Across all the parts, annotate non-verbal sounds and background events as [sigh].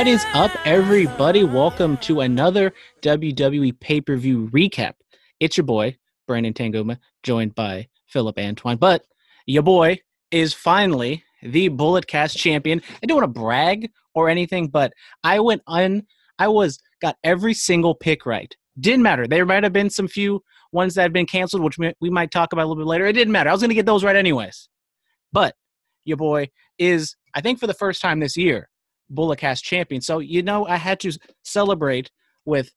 What is up, everybody? Welcome to another WWE pay per view recap. It's your boy, Brandon Tangoma, joined by Philip Antoine. But your boy is finally the Bullet Cast champion. I don't want to brag or anything, but I went un. I was, got every single pick right. Didn't matter. There might have been some few ones that had been canceled, which we might talk about a little bit later. It didn't matter. I was going to get those right anyways. But your boy is, I think, for the first time this year, Bulletcast champion. So, you know, I had to celebrate with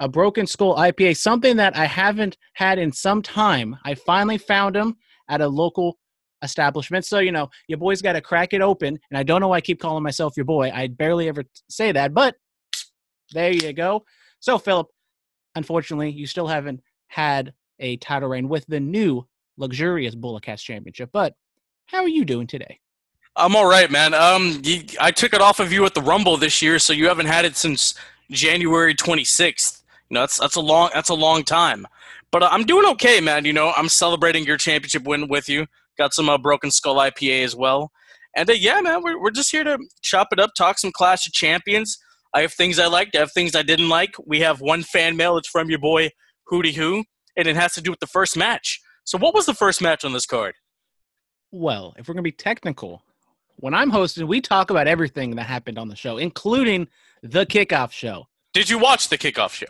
a Broken Skull IPA, something that I haven't had in some time. I finally found them at a local establishment. So, you know, your boy's got to crack it open. And I don't know why I keep calling myself your boy. I barely ever say that, but there you go. So, Philip, unfortunately, you still haven't had a title reign with the new luxurious Bulletcast championship. But how are you doing today? I'm all right, man. Um, you, I took it off of you at the Rumble this year, so you haven't had it since January 26th. You know, that's that's a long that's a long time. But uh, I'm doing okay, man. You know, I'm celebrating your championship win with you. Got some uh, Broken Skull IPA as well. And uh, yeah, man, we're we're just here to chop it up, talk some Clash of Champions. I have things I liked, I have things I didn't like. We have one fan mail. It's from your boy Hootie Who, and it has to do with the first match. So, what was the first match on this card? Well, if we're going to be technical, when I'm hosting, we talk about everything that happened on the show, including the kickoff show. Did you watch the kickoff show?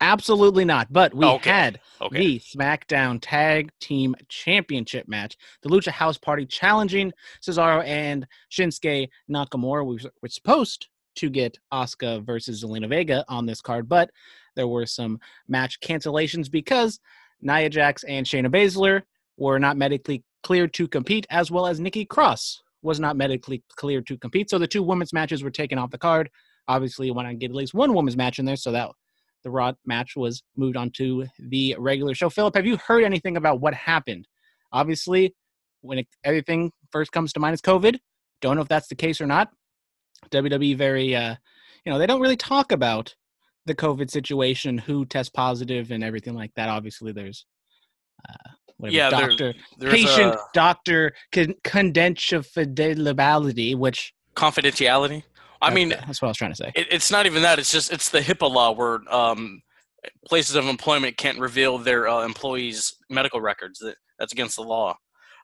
Absolutely not. But we Okay. had Okay. the SmackDown Tag Team Championship match. The Lucha House Party challenging Cesaro and Shinsuke Nakamura. We were supposed to get Asuka versus Zelina Vega on this card, but there were some match cancellations because Nia Jax and Shayna Baszler were not medically cleared to compete, as well as Nikki Cross was not medically cleared to compete. So the two women's matches were taken off the card. Obviously, you want to get at least one women's match in there, so that the Raw match was moved on to the regular show. Philip, have you heard anything about what happened? Obviously, when it, everything first comes to mind is COVID. Don't know if that's the case or not. WWE very, uh, you know, they don't really talk about the COVID situation, who tests positive, and everything like that. Obviously, there's uh, whatever Yeah, there- doctor, There's patient, a doctor, con- confidentiality, which confidentiality. I mean, that's what I was trying to say. it, it's not even that. It's just it's the HIPAA law where um, places of employment can't reveal their uh, employees' medical records. That, that's against the law.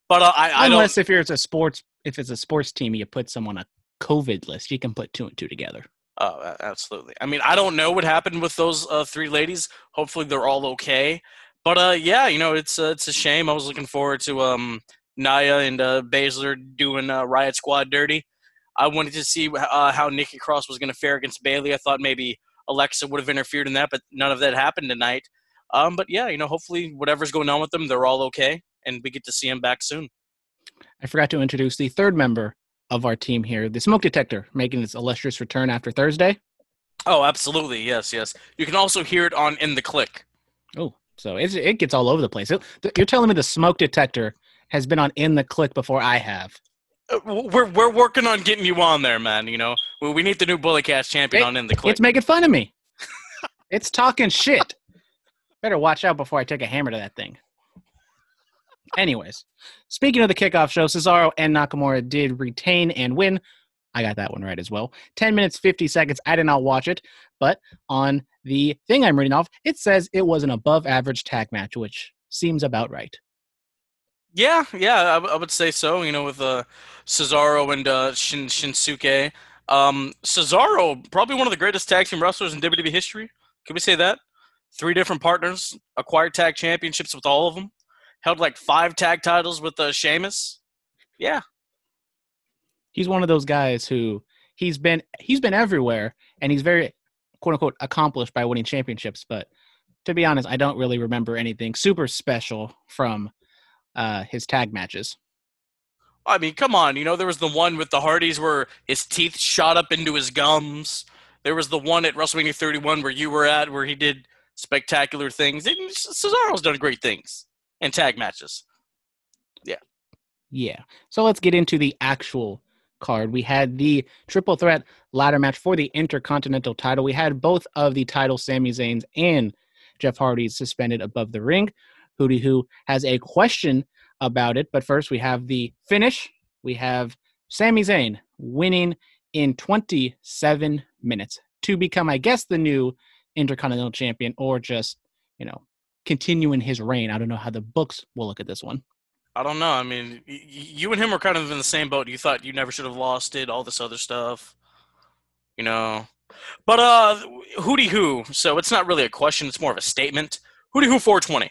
But uh, I, I don't. Unless if you're a sports, if it's a sports team, you put someone a COVID list, you can put two and two together. Oh, absolutely. I mean, I don't know what happened with those uh, three ladies. Hopefully, they're all okay. But uh, yeah, you know, it's uh, it's a shame. I was looking forward to um, Nia and uh, Baszler doing uh, Riot Squad dirty. I wanted to see uh, how Nikki Cross was going to fare against Bayley. I thought maybe Alexa would have interfered in that, but none of that happened tonight. Um, but yeah, you know, hopefully whatever's going on with them, they're all okay, and we get to see them back soon. I forgot to introduce the third member of our team here, the smoke detector, making its illustrious return after Thursday. Oh, absolutely, yes, yes. You can also hear it on In the Click. Oh, so it's, it gets all over the place. It, th- you're telling me the smoke detector has been on in the click before I have. Uh, We're we're working on getting you on there, man. You know, we, we need the new Bullet Cast champion It- on in the click. It's making fun of me. [laughs] it's talking shit. Better watch out before I take a hammer to that thing. Anyways, speaking of the kickoff show, Cesaro and Nakamura did retain and win. I got that one right as well. 10 minutes, 50 seconds. I did not watch it, but on the thing I'm reading off, it says it was an above average tag match, which seems about right. Yeah, yeah, I, w- I would say so. You know, with uh, Cesaro and uh, Shin, Shinsuke. Um, Cesaro, probably one of the greatest tag team wrestlers in WWE history. Can we say that? Three different partners, acquired tag championships with all of them, held like five tag titles with uh, Sheamus. Yeah, He's one of those guys who he's been he's been everywhere and he's very quote unquote accomplished by winning championships, but to be honest, I don't really remember anything super special from uh, his tag matches. I mean, come on. You know, there was the one with the Hardys where his teeth shot up into his gums. There was the one at WrestleMania 31 where you were at where he did spectacular things. And Cesaro's done great things in tag matches. Yeah. Yeah. So let's get into the actual card. We had the triple threat ladder match for the Intercontinental title. We had both of the title Sami Zayn's and Jeff Hardy's, suspended above the ring. Hootie Who has a question about it, but first we have the finish. We have Sami Zayn winning in 27 minutes to become, I guess, the new Intercontinental Champion or just, you know, continuing his reign. I don't know how the books will look at this one. I don't know. I mean, you and him were kind of in the same boat. You thought you never should have lost it, all this other stuff. You know. But uh Hootie Who, so it's not really a question, it's more of a statement. Hootie Who 420.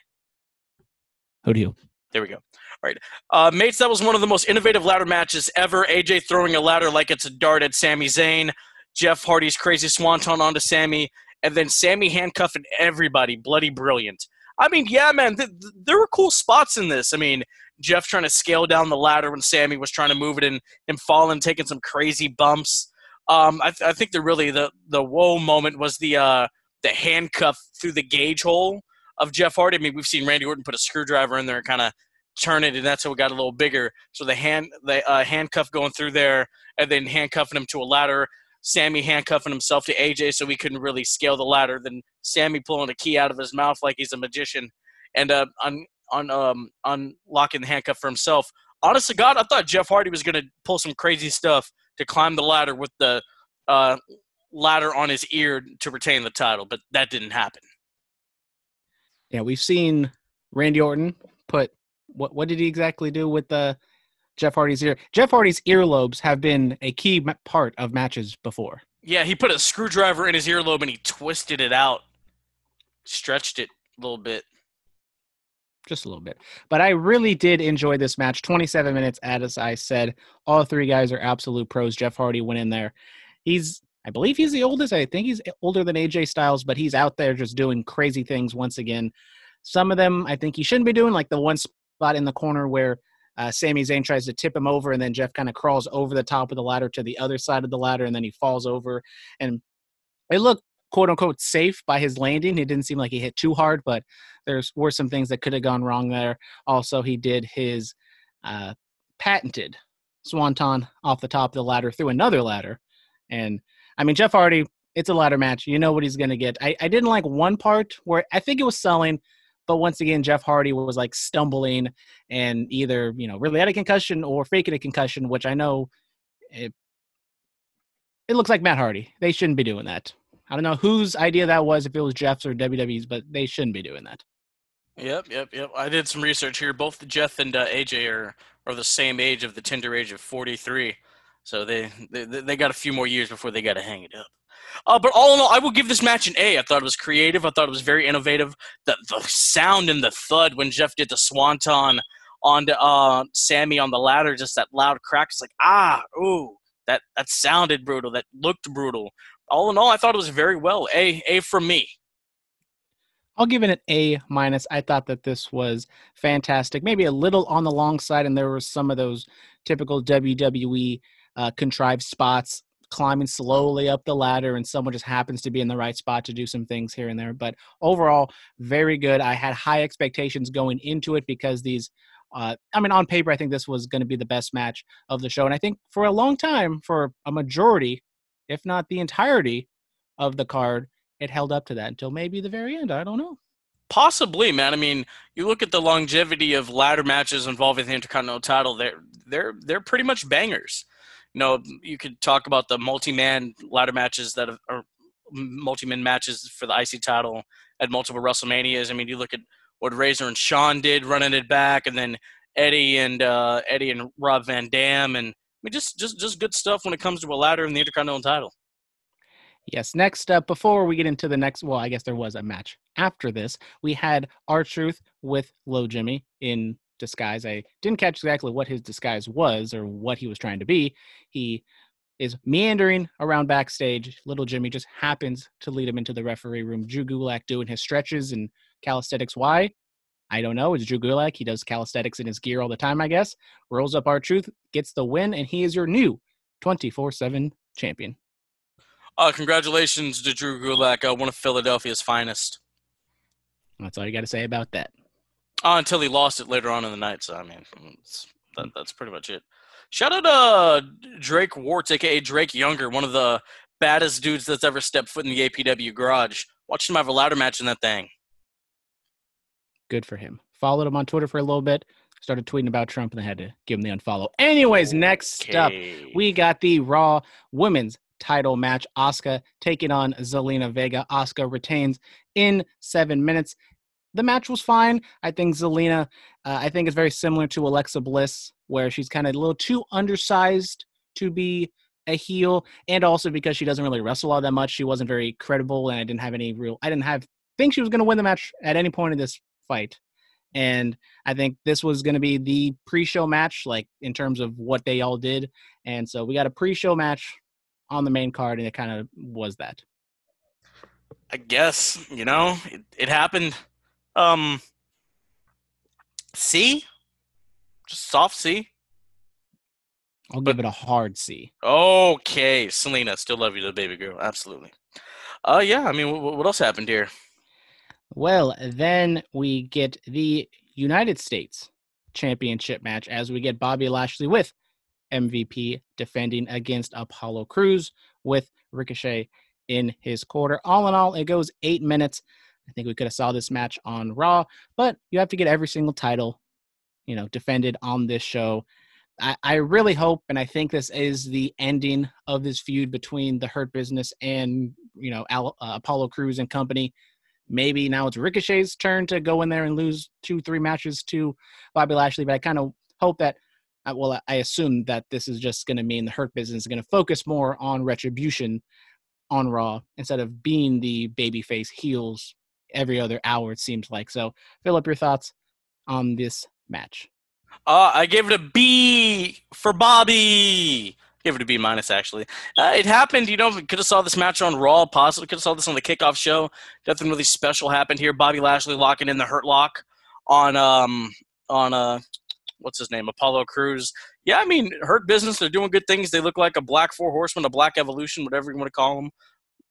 Hootie Who. There we go. All right. Uh, mates, that was one of the most innovative ladder matches ever. AJ throwing a ladder like it's a dart at Sami Zayn. Jeff Hardy's crazy swanton onto Sami. And then Sami handcuffing everybody. Bloody brilliant. I mean, yeah, man, th- th- there were cool spots in this. I mean, Jeff trying to scale down the ladder when Sami was trying to move it and him falling, taking some crazy bumps. Um, I, th- I, think the really the the whoa moment was the uh, the handcuff through the gauge hole of Jeff Hardy. I mean, we've seen Randy Orton put a screwdriver in there and kind of turn it, and that's how it got a little bigger. So the hand the uh, handcuff going through there, and then handcuffing him to a ladder. Sami handcuffing himself to AJ so he couldn't really scale the ladder. Then Sami pulling a key out of his mouth like he's a magician, and uh, on on um unlocking the handcuff for himself. Honest to God, I thought Jeff Hardy was gonna pull some crazy stuff to climb the ladder with the uh, ladder on his ear to retain the title, but that didn't happen. Yeah, we've seen Randy Orton put what what did he exactly do with the Jeff Hardy's ear? Jeff Hardy's earlobes have been a key part of matches before. Yeah, he put a screwdriver in his earlobe and he twisted it out, stretched it a little bit. Just a little bit. But I really did enjoy this match. 27 minutes, as I said. All three guys are absolute pros. Jeff Hardy went in there. He's, I believe he's the oldest. I think he's older than AJ Styles, but he's out there just doing crazy things once again. Some of them I think he shouldn't be doing, like the one spot in the corner where uh, Sami Zayn tries to tip him over, and then Jeff kind of crawls over the top of the ladder to the other side of the ladder, and then he falls over. And it looked quote unquote safe by his landing. It didn't seem like he hit too hard, but there's were some things that could have gone wrong there. Also, he did his uh, patented swanton off the top of the ladder through another ladder. And I mean, Jeff Hardy, it's a ladder match. You know what he's going to get. I, I didn't like one part where I think it was selling but once again, Jeff Hardy was like stumbling and either, you know, really had a concussion or faking a concussion, which I know it, it looks like Matt Hardy. They shouldn't be doing that. I don't know whose idea that was, if it was Jeff's or WWE's, but they shouldn't be doing that. Yep, yep, yep. I did some research here. Both Jeff and uh, AJ are, are the same age of the tender age of 43. So they, they they got a few more years before they got to hang it up. Uh, but all in all, I will give this match an A. I thought it was creative. I thought it was very innovative. The the sound and the thud when Jeff did the swanton on uh, Sami on the ladder, just that loud crack. It's like ah, ooh, that that sounded brutal. That looked brutal. All in all, I thought it was very well. A A from me. I'll give it an A minus. I thought that this was fantastic. Maybe a little on the long side, and there were some of those typical WWE uh, contrived spots climbing slowly up the ladder and someone just happens to be in the right spot to do some things here and there. But overall, very good. I had high expectations going into it because these, uh, I mean, on paper, I think this was going to be the best match of the show. And I think for a long time, for a majority, if not the entirety of the card, it held up to that until maybe the very end. I don't know. Possibly, man. I mean, you look at the longevity of ladder matches involving the Intercontinental title; they're they're they're pretty much bangers you know, you could talk about the multi-man ladder matches that are multi-man matches for the IC title at multiple WrestleManias. I mean, you look at what Razor and Shawn did running it back, and then Eddie and uh, Eddie and Rob Van Dam, and mean, just just just good stuff when it comes to a ladder in the Intercontinental title. Yes. Next up, before we get into the next, well, I guess there was a match after this. We had R-Truth with Low Jimmy in disguise. I didn't catch exactly what his disguise was or what he was trying to be. He is meandering around backstage. Little Jimmy just happens to lead him into the referee room. Drew Gulak doing his stretches and calisthenics. Why? I don't know. It's Drew Gulak. He does calisthenics in his gear all the time, I guess. Rolls up R-Truth, gets the win, and he is your new 24 7 champion. Uh, congratulations to Drew Gulak, uh, one of Philadelphia's finest. That's all you got to say about that. Uh, until he lost it later on in the night. So I mean, that, that's pretty much it. Shout out to uh, Drake Wuertz, aka Drake Younger, one of the baddest dudes that's ever stepped foot in the APW garage. Watched him have a ladder match in that thing. Good for him. Followed him on Twitter for a little bit. started tweeting about Trump and they had to give him the unfollow. Anyways, next up, we got the Raw Women's title match. Asuka taking on Zelina Vega. Asuka retains in seven minutes. The match was fine. I think Zelina, uh, I think, is very similar to Alexa Bliss, where she's kind of a little too undersized to be a heel, and also because she doesn't really wrestle all that much. She wasn't very credible, and I didn't have any real. I didn't have think she was going to win the match at any point in this fight. And I think this was going to be the pre-show match, like in terms of what they all did. And so we got a pre-show match on the main card, and it kind of was that. I guess you know it, it happened. Um, C, just soft C. I'll give it a hard C. Okay, Zelina, still love you, the baby girl. Absolutely. Uh, yeah. I mean, what, what else happened here? Well, then we get the United States Championship match as we get Bobby Lashley with MVP defending against Apollo Crews with Ricochet in his quarter. All in all, it goes eight minutes. I think we could have saw this match on Raw, but you have to get every single title, you know, defended on this show. I, I really hope, and I think this is the ending of this feud between the Hurt Business and you know Al, uh, Apollo Crews and company. Maybe now it's Ricochet's turn to go in there and lose two, three matches to Bobby Lashley. But I kind of hope that, uh, well, I assume that this is just going to mean the Hurt Business is going to focus more on retribution on Raw instead of being the babyface heels every other hour. It seems like. So, fill up your thoughts on this match? Uh, I gave it a B for Bobby. Give it a B minus actually. Uh, it happened, you know. Could have saw this match on Raw. Possibly could have saw this on the kickoff show. Nothing really special happened here. Bobby Lashley locking in the Hurt Lock on um on uh what's his name Apollo Crews. Yeah, I mean Hurt Business. They're doing good things. They look like a Black Four Horsemen, a Black Evolution, whatever you want to call them.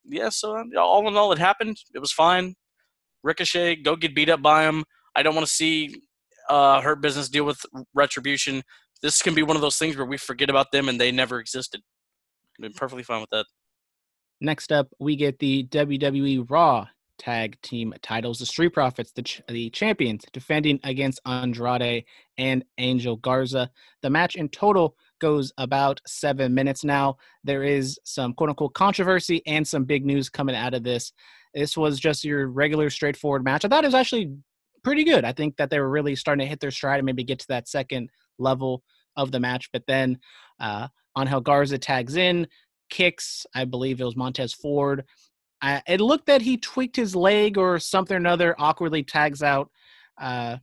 Yeah. So um, all in all, it happened. It was fine. Ricochet, go get beat up by him. I don't want to see uh, Hurt Business deal with retribution. This can be one of those things where we forget about them and they never existed. Been perfectly fine with that. Next up, we get the WWE Raw Tag Team titles. The Street Profits, the, ch- the champions, defending against Andrade and Angel Garza. The match in total goes about seven minutes now. There is some quote unquote controversy and some big news coming out of this. This was just your regular, straightforward match. I thought it was actually pretty good. I think that they were really starting to hit their stride and maybe get to that second level of the match. But then uh, Angel Garza tags in, kicks, I believe it was Montez Ford. Uh, it looked that he tweaked his leg or something or another, awkwardly tags out uh,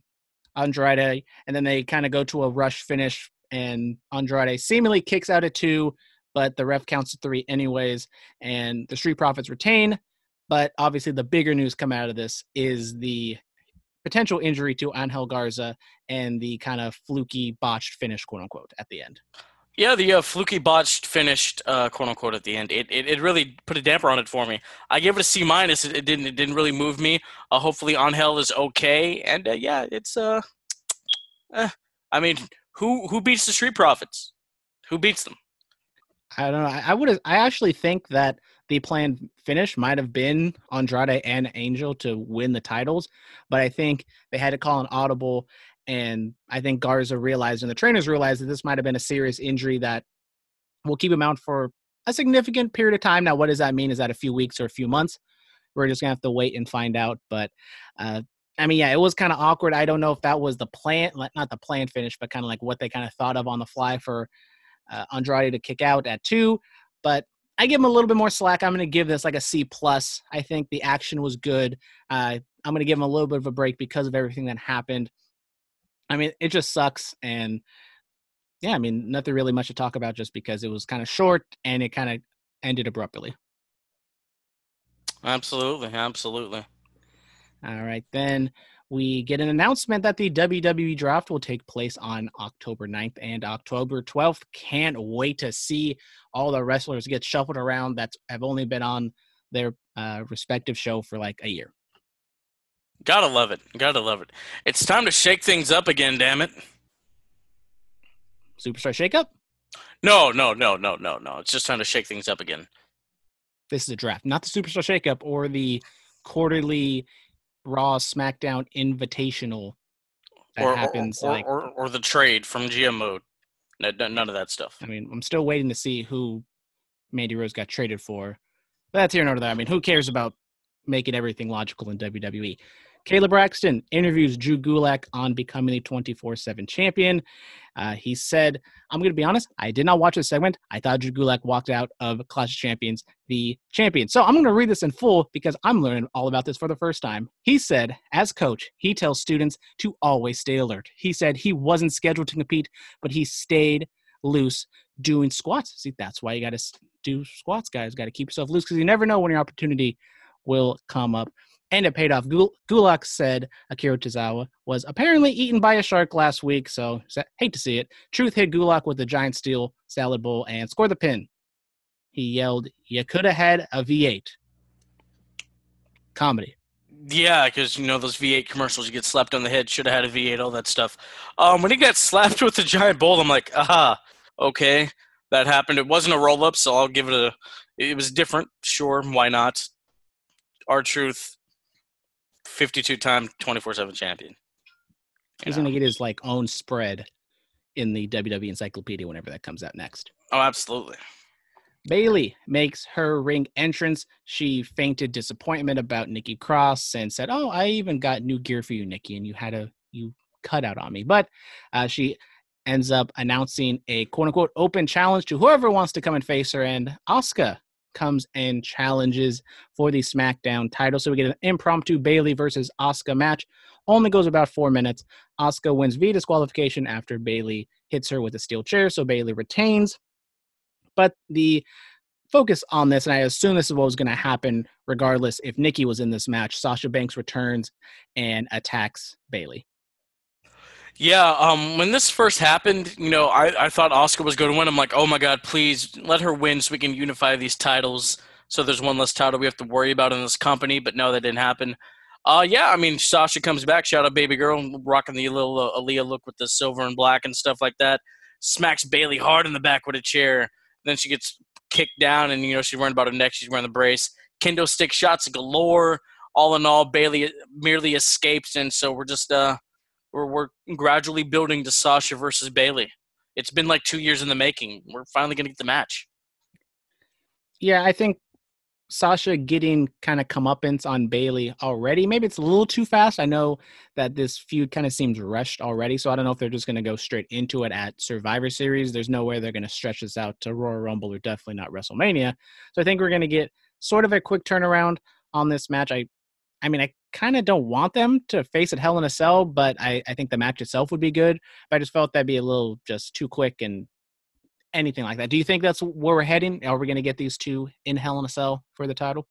Andrade, and then they kind of go to a rush finish, and Andrade seemingly kicks out at two, but the ref counts to three anyways, and the Street Profits retain. But obviously, the bigger news coming out of this is the potential injury to Angel Garza and the kind of fluky botched finish, quote unquote, at the end. Yeah, the uh, fluky botched finished, uh, quote unquote, at the end. It, it it really put a damper on it for me. I gave it a C minus. It, it didn't it didn't really move me. Uh, hopefully, Angel is okay, and uh, yeah, it's uh, eh. I mean, who who beats the Street Profits? Who beats them? I don't know. I, I would. I actually think that the planned finish might have been Andrade and Angel to win the titles, but I think they had to call an audible, and I think Garza realized and the trainers realized that this might have been a serious injury that will keep him out for a significant period of time. Now, what does that mean? Is that a few weeks or a few months? We're just gonna have to wait and find out. But uh, I mean, yeah, it was kind of awkward. I don't know if that was the plan, not the planned finish, but kind of like what they kind of thought of on the fly for uh, Andrade to kick out at two. But I give him a little bit more slack. I'm going to give this like a C plus. I think the action was good. Uh, I'm going to give him a little bit of a break because of everything that happened. I mean, it just sucks, and yeah, I mean, nothing really much to talk about just because it was kind of short and it kind of ended abruptly. Absolutely, absolutely. All right, then we get an announcement that the WWE draft will take place on October 9th and October 12th. Can't wait to see all the wrestlers get shuffled around that have only been on their uh, respective show for like a year. Gotta love it. Gotta love it. It's time to shake things up again. Damn it. Superstar Shakeup? No, no, no, no, no, no. It's just time to shake things up again. This is a draft, not the Superstar Shakeup or the quarterly Raw SmackDown Invitational that or, happens. or, like, or, or the trade from GM mode. No, no- none of that stuff. I mean, I'm still waiting to see who Mandy Rose got traded for. But that's here nor there. I mean, who cares about making everything logical in WWE? Kayla Braxton interviews Drew Gulak on becoming the 24 7 champion. Uh, he said, I'm going to be honest, I did not watch this segment. I thought Drew Gulak walked out of Clash of Champions the champion. So I'm going to read this in full because I'm learning all about this for the first time. He said, as coach, he tells students to always stay alert. He said he wasn't scheduled to compete, but he stayed loose doing squats. See, that's why you got to do squats, guys. Got to keep yourself loose because you never know when your opportunity will come up. And it paid off. Gul- Gulak said Akira Tozawa was apparently eaten by a shark last week, so hate to see it. Truth hit Gulak with a giant steel salad bowl and scored the pin. He yelled, You could have had a V8. Comedy. Yeah, because you know those V8 commercials, you get slapped on the head, should have had a V8, all that stuff. Um, when he got slapped [laughs] with the giant bowl, I'm like, aha, okay, that happened. It wasn't a roll up, so I'll give it a. It was different, sure, why not? R-Truth, 52 time 24 seven champion. He's going to get his like own spread in the WWE Encyclopedia whenever that comes out next. Oh, absolutely. Bayley makes her ring entrance. She fainted disappointment about Nikki Cross and said, "Oh, I even got new gear for you, Nikki, and you had a you cut out on me." But uh, she ends up announcing a quote unquote open challenge to whoever wants to come and face her, and Asuka comes and challenges for the SmackDown title. So we get an impromptu Bayley versus Asuka match. Only goes about four minutes. Asuka wins via disqualification after Bayley hits her with a steel chair, so Bayley retains. But the focus on this, and I assume this is what was going to happen regardless if Nikki was in this match. Sasha Banks returns and attacks Bayley. Yeah, um, when this first happened, you know, I, I thought Asuka was going to win. I'm like, oh my god, please let her win so we can unify these titles. So there's one less title we have to worry about in this company. But no, that didn't happen. Uh, yeah, I mean, Sasha comes back. Shout out, baby girl, rocking the little uh, Aaliyah look with the silver and black and stuff like that. Smacks Bayley hard in the back with a chair. Then she gets kicked down, and you know she's wearing about her neck. She's wearing the brace. Kendo stick shots galore. All in all, Bayley merely escapes, and so we're just uh, we're we're gradually building to Sasha versus Bayley. It's been like two years in the making. We're finally gonna get the match. Yeah, I think Sasha getting kind of comeuppance on Bayley already. Maybe it's a little too fast. I know that this feud kind of seems rushed already, so I don't know if they're just going to go straight into it at Survivor Series. There's no way they're going to stretch this out to Royal Rumble or definitely not WrestleMania. So I think we're going to get sort of a quick turnaround on this match. I, I mean, I kind of don't want them to face at Hell in a Cell, but I, I think the match itself would be good. But I just felt that'd be a little just too quick and anything like that. Do you think that's where we're heading? Are we going to get these two in Hell in a Cell for the title?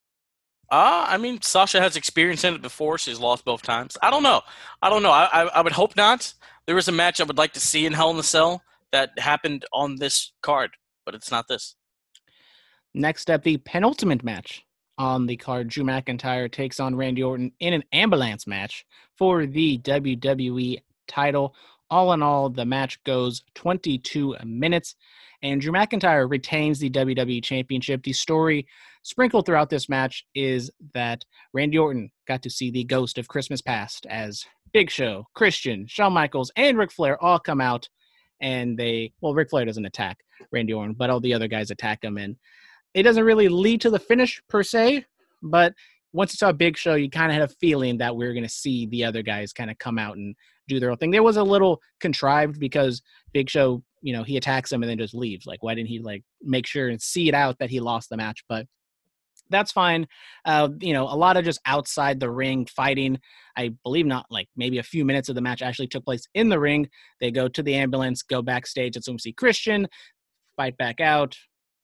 Uh, I mean, Sasha has experience in it before. She's lost both times. I don't know. I don't know. I, I, I would hope not. There is a match I would like to see in Hell in a Cell that happened on this card, but it's not this. Next up, the penultimate match on the card. Drew McIntyre takes on Randy Orton in an ambulance match for the WWE title. All in all, the match goes 22 minutes, and Drew McIntyre retains the WWE Championship. The story sprinkled throughout this match is that Randy Orton got to see the ghost of Christmas past as Big Show, Christian, Shawn Michaels, and Ric Flair all come out, and they well, Ric Flair doesn't attack Randy Orton, but all the other guys attack him, and it doesn't really lead to the finish per se, but once you saw Big Show, you kind of had a feeling that we were going to see the other guys kind of come out and do their own thing. There was a little contrived because Big Show, you know, he attacks him and then just leaves. Like, why didn't he like make sure and see it out that he lost the match? But that's fine. Uh, you know, a lot of just outside the ring fighting. I believe not like maybe a few minutes of the match actually took place in the ring. They go to the ambulance, go backstage. We see Christian fight back out,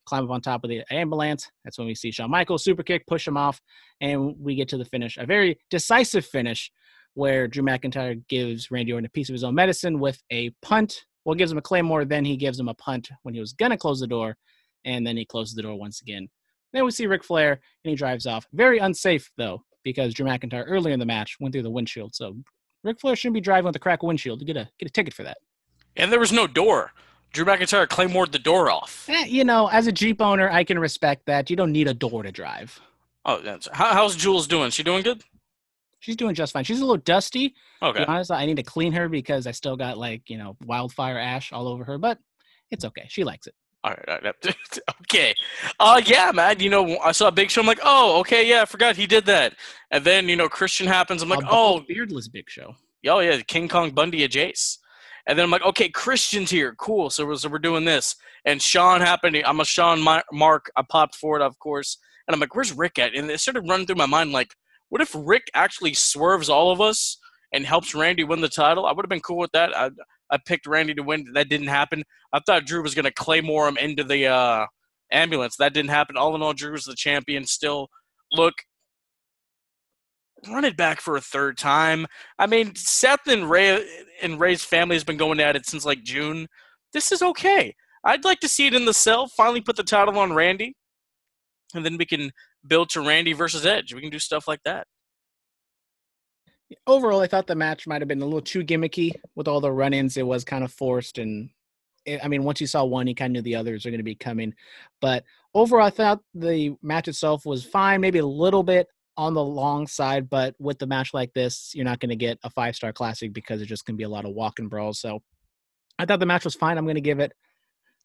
climb up on top of the ambulance. That's when we see Shawn Michaels super kick, push him off, and we get to the finish. A very decisive finish where Drew McIntyre gives Randy Orton a piece of his own medicine with a punt. Well, gives him a claymore, then he gives him a punt when he was gonna close the door, and then he closes the door once again. Then we see Ric Flair, and he drives off. Very unsafe though, because Drew McIntyre earlier in the match went through the windshield. So Ric Flair shouldn't be driving with a cracked windshield. You get a get a ticket for that. And there was no door. Drew McIntyre claymored the door off. Eh, you know, as a Jeep owner, I can respect that. You don't need a door to drive. Oh, that's, how, how's Jules doing? She doing good? she's doing just fine. She's a little dusty. Okay. Honestly, I need to clean her because I still got like you know wildfire ash all over her, but it's okay. She likes it. All right, all right. [laughs] okay. Uh, yeah, man. You know, I saw Big Show. I'm like, oh, okay, yeah, I forgot he did that. And then you know, Christian happens. I'm like, A oh, beardless Big Show. oh yeah, King Kong Bundy of Jace. And then I'm like, okay, Christian's here, cool. So we're, so we're doing this. And Shawn happened. to, I'm a Shawn Ma- Mark. I popped for it, of course. And I'm like, where's Ric at? And it started running through my mind, like, what if Ric actually swerves all of us and helps Randy win the title? I would have been cool with that. I, I picked Randy to win. That didn't happen. I thought Drew was going to claymore him into the uh, ambulance. That didn't happen. All in all, Drew's the champion still. Look, run it back for a third time. I mean, Seth and Rey and Rey's family has been going at it since like June. This is okay. I'd like to see it in the cell. Finally, put the title on Randy, and then we can build to Randy versus Edge. We can do stuff like that. Overall, I thought the match might have been a little too gimmicky with all the run-ins. It was kind of forced, and it, I mean, once you saw one, you kind of knew the others are going to be coming. But overall, I thought the match itself was fine. Maybe a little bit on the long side, but with the match like this, you're not going to get a five star classic because it's just going to be a lot of walk and brawls. So I thought the match was fine. I'm going to give it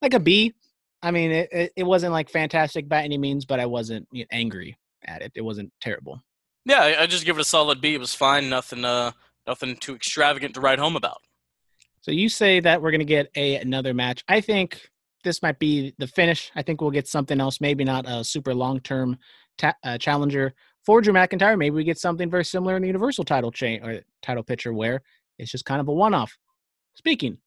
like a B. I mean, it, it, wasn't like fantastic by any means, but I wasn't angry at it. It wasn't terrible. Yeah, I, I just give it a solid B. It was fine. Nothing, uh, nothing too extravagant to write home about. So you say that we're going to get a another match. I think this might be the finish. I think we'll get something else. Maybe not a super long term ta- uh, challenger for Drew McIntyre. Maybe we get something very similar in the Universal title chain or title picture where it's just kind of a one off. Speaking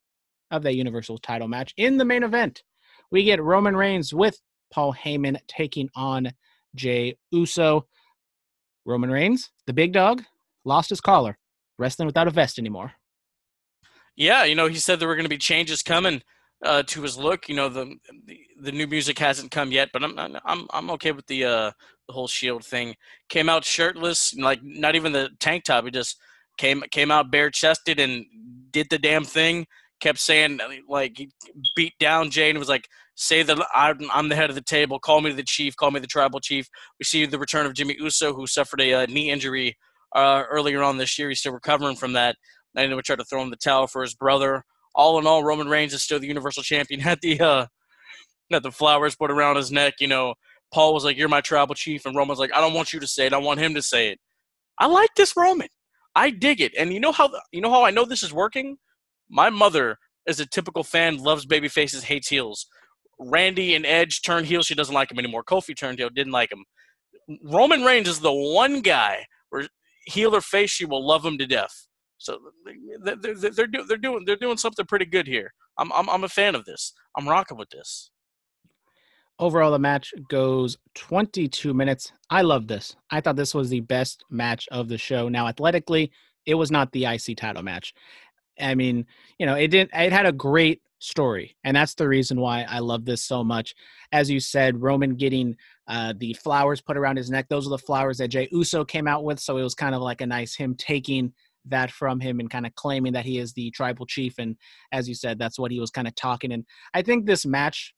of that Universal title match, in the main event, we get Roman Reigns with Paul Heyman taking on Jey Uso. Roman Reigns, the big dog, lost his collar, wrestling without a vest anymore. Yeah, you know, he said there were going to be changes coming uh, to his look. You know, the, the the new music hasn't come yet, but I'm I'm I'm okay with the uh, the whole Shield thing. Came out shirtless, like not even the tank top. He just came came out bare chested and did the damn thing. Kept saying like he beat down Jane was like, "Say that I'm, I'm the head of the table. Call me the chief. Call me the tribal chief." We see the return of Jimmy Uso, who suffered a uh, knee injury uh, earlier on this year. He's still recovering from that. I know we tried to throw him the towel for his brother. All in all, Roman Reigns is still the Universal Champion. [laughs] Had the uh, had the flowers put around his neck. You know, Paul was like, "You're my tribal chief," and Roman's like, "I don't want you to say it. I want him to say it." I like this Roman. I dig it. And you know how you know how I know this is working? My mother is a typical fan, loves baby faces, hates heels. Randy and Edge turned heel. She doesn't like him anymore. Kofi turned heel, didn't like him. Roman Reigns is the one guy where heel or face, she will love him to death. So they're, they're, do, they're doing they're doing something pretty good here. I'm, I'm I'm a fan of this. I'm rocking with this. Overall, the match goes 22 minutes. I love this. I thought this was the best match of the show. Now, athletically, it was not the IC title match. I mean, you know, it didn't. It had a great story, and that's the reason why I love this so much. As you said, Roman getting uh, the flowers put around his neck; those are the flowers that Jey Uso came out with. So it was kind of like a nice him taking that from him and kind of claiming that he is the tribal chief. And as you said, that's what he was kind of talking. And I think this match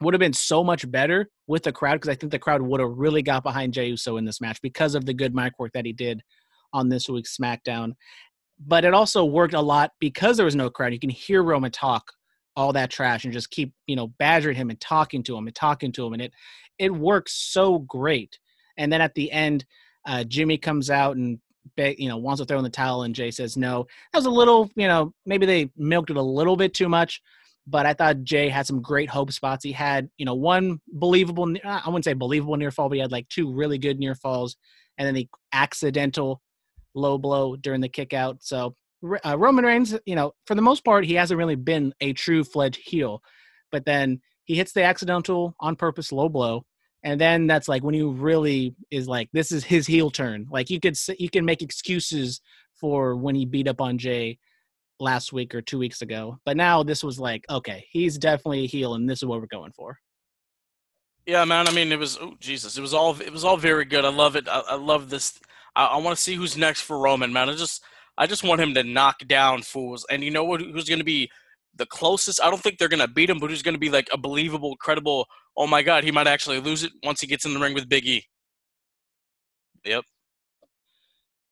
would have been so much better with the crowd because I think the crowd would have really got behind Jey Uso in this match because of the good mic work that he did on this week's SmackDown. But it also worked a lot because there was no crowd. You can hear Roman talk all that trash and just keep, you know, badgering him and talking to him and talking to him. And it it works so great. And then at the end, uh, Jimmy comes out and you know wants to throw in the towel and Jey says no. That was a little, you know, maybe they milked it a little bit too much, but I thought Jey had some great hope spots. He had, you know, one believable I wouldn't say believable near fall, but he had like two really good near falls and then the accidental low blow during the kick out. So uh, Roman Reigns, you know, for the most part he hasn't really been a true fledged heel. But then he hits the accidental on purpose low blow and then that's like when you really is like this is his heel turn. Like you could you can make excuses for when he beat up on Jey last week or two weeks ago but now this was like okay he's definitely a heel and this is what we're going for. Yeah man i mean it was oh jesus it was all it was all very good. I love it. I, I love this. I, I want to see who's next for roman man. I just i just want him to knock down fools. And you know what who's going to be the closest. I don't think they're going to beat him, but who's going to be like a believable, credible? Oh my God, he might actually lose it once he gets in the ring with Big E. Yep.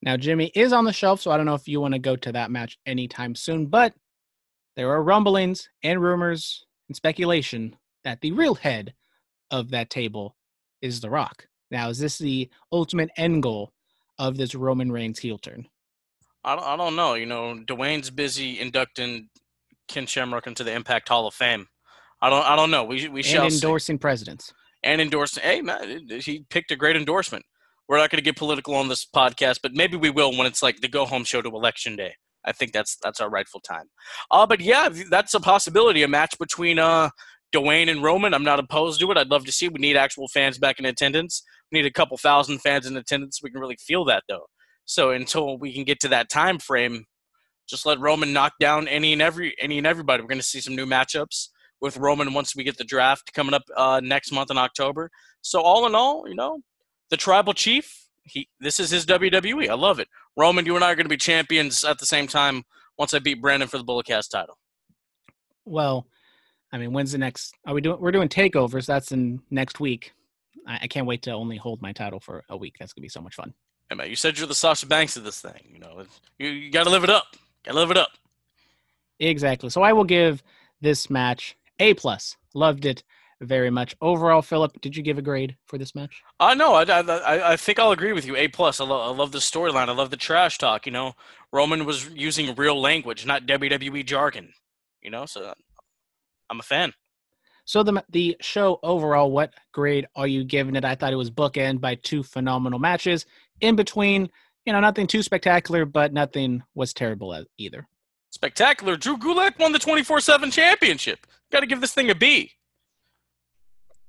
Now, Jimmy is on the shelf, so I don't know if you want to go to that match anytime soon, but there are rumblings and rumors and speculation that the real head of that table is The Rock. Now, is this the ultimate end goal of this Roman Reigns heel turn? I don't, I don't know. You know, Dwayne's busy inducting Ken Shamrock into the Impact Hall of Fame. I don't I don't know. We we and shall endorsing see. presidents and endorsing. Hey man, he picked a great endorsement. We're not going to get political on this podcast, but maybe we will when it's like the go home show to election day. I think that's that's our rightful time. Uh, but yeah, that's a possibility. A match between uh, Dwayne and Roman. I'm not opposed to it. I'd love to see. We need actual fans back in attendance. We need a couple thousand fans in attendance. We can really feel that though. So until we can get to that time frame, just let Roman knock down any and every any and everybody. We're going to see some new matchups with Roman once we get the draft coming up uh, next month in October. So all in all, you know, the tribal chief, he this is his WWE. I love it. Roman, you and I are going to be champions at the same time once I beat Brandon for the Bulletcast title. Well, I mean, when's the next? Are we doing? We're doing takeovers. That's in next week. I, I can't wait to only hold my title for a week. That's gonna be so much fun. Hey man, you said you're the Sasha Banks of this thing. You know, you, you got to live it up. Got to live it up. Exactly. So I will give this match a plus. Loved it very much. Overall, Philip, did you give a grade for this match? Uh, no, I, I, I think I'll agree with you. A plus. I, lo- I love the storyline. I love the trash talk. You know, Roman was using real language, not WWE jargon. You know, so I'm a fan. So the the show overall, what grade are you giving it? I thought it was bookend by two phenomenal matches. In between, you know, nothing too spectacular, but nothing was terrible either. Spectacular. Drew Gulak won the 24/7 championship. Got to give this thing a B.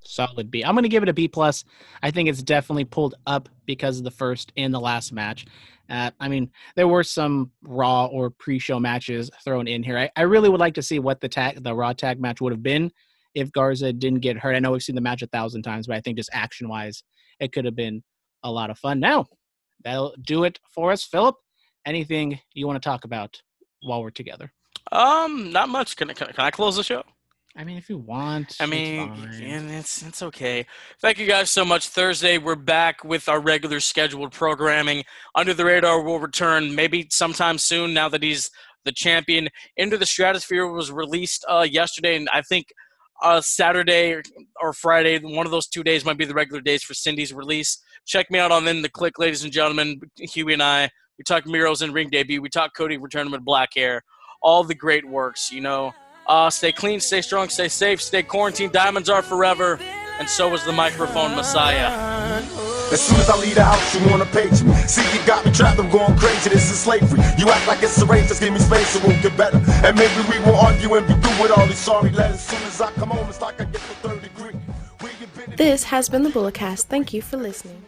Solid B. I'm going to give it a B plus. I think it's definitely pulled up because of the first and the last match. Uh, I mean, there were some Raw or pre-show matches thrown in here. I, I really would like to see what the tag, the Raw tag match would have been if Garza didn't get hurt. I know we've seen the match a thousand times, but I think just action-wise, it could have been a lot of fun. Now, that'll do it for us, Philip. Anything you want to talk about while we're together? Um, not much. Can, can, can I close the show? I mean, if you want, I mean, it's, and it's it's okay. Thank you guys so much. Thursday, we're back with our regular scheduled programming. Under the radar will return maybe sometime soon. Now that he's the champion, Into the Stratosphere was released uh, yesterday, and I think uh, Saturday or, or Friday, one of those two days might be the regular days for Cindy's release. Check me out on In the Click, ladies and gentlemen. Huey and I, we talk Miro's and ring debut. We talk Cody returning with black hair. All the great works, you know. Uh, stay clean, stay strong, stay safe, stay quarantined. Diamonds are forever, and so is the microphone messiah. As soon as I leave the house, you wanna page me. See, you got me trapped, I'm going crazy. This is slavery. You act like it's a race, just give me space, it won't get better. And maybe we won't argue and be through with all these sorry letters. As soon as I come home, it's like I get the third degree. This has been the Bulletcast. Thank you for listening.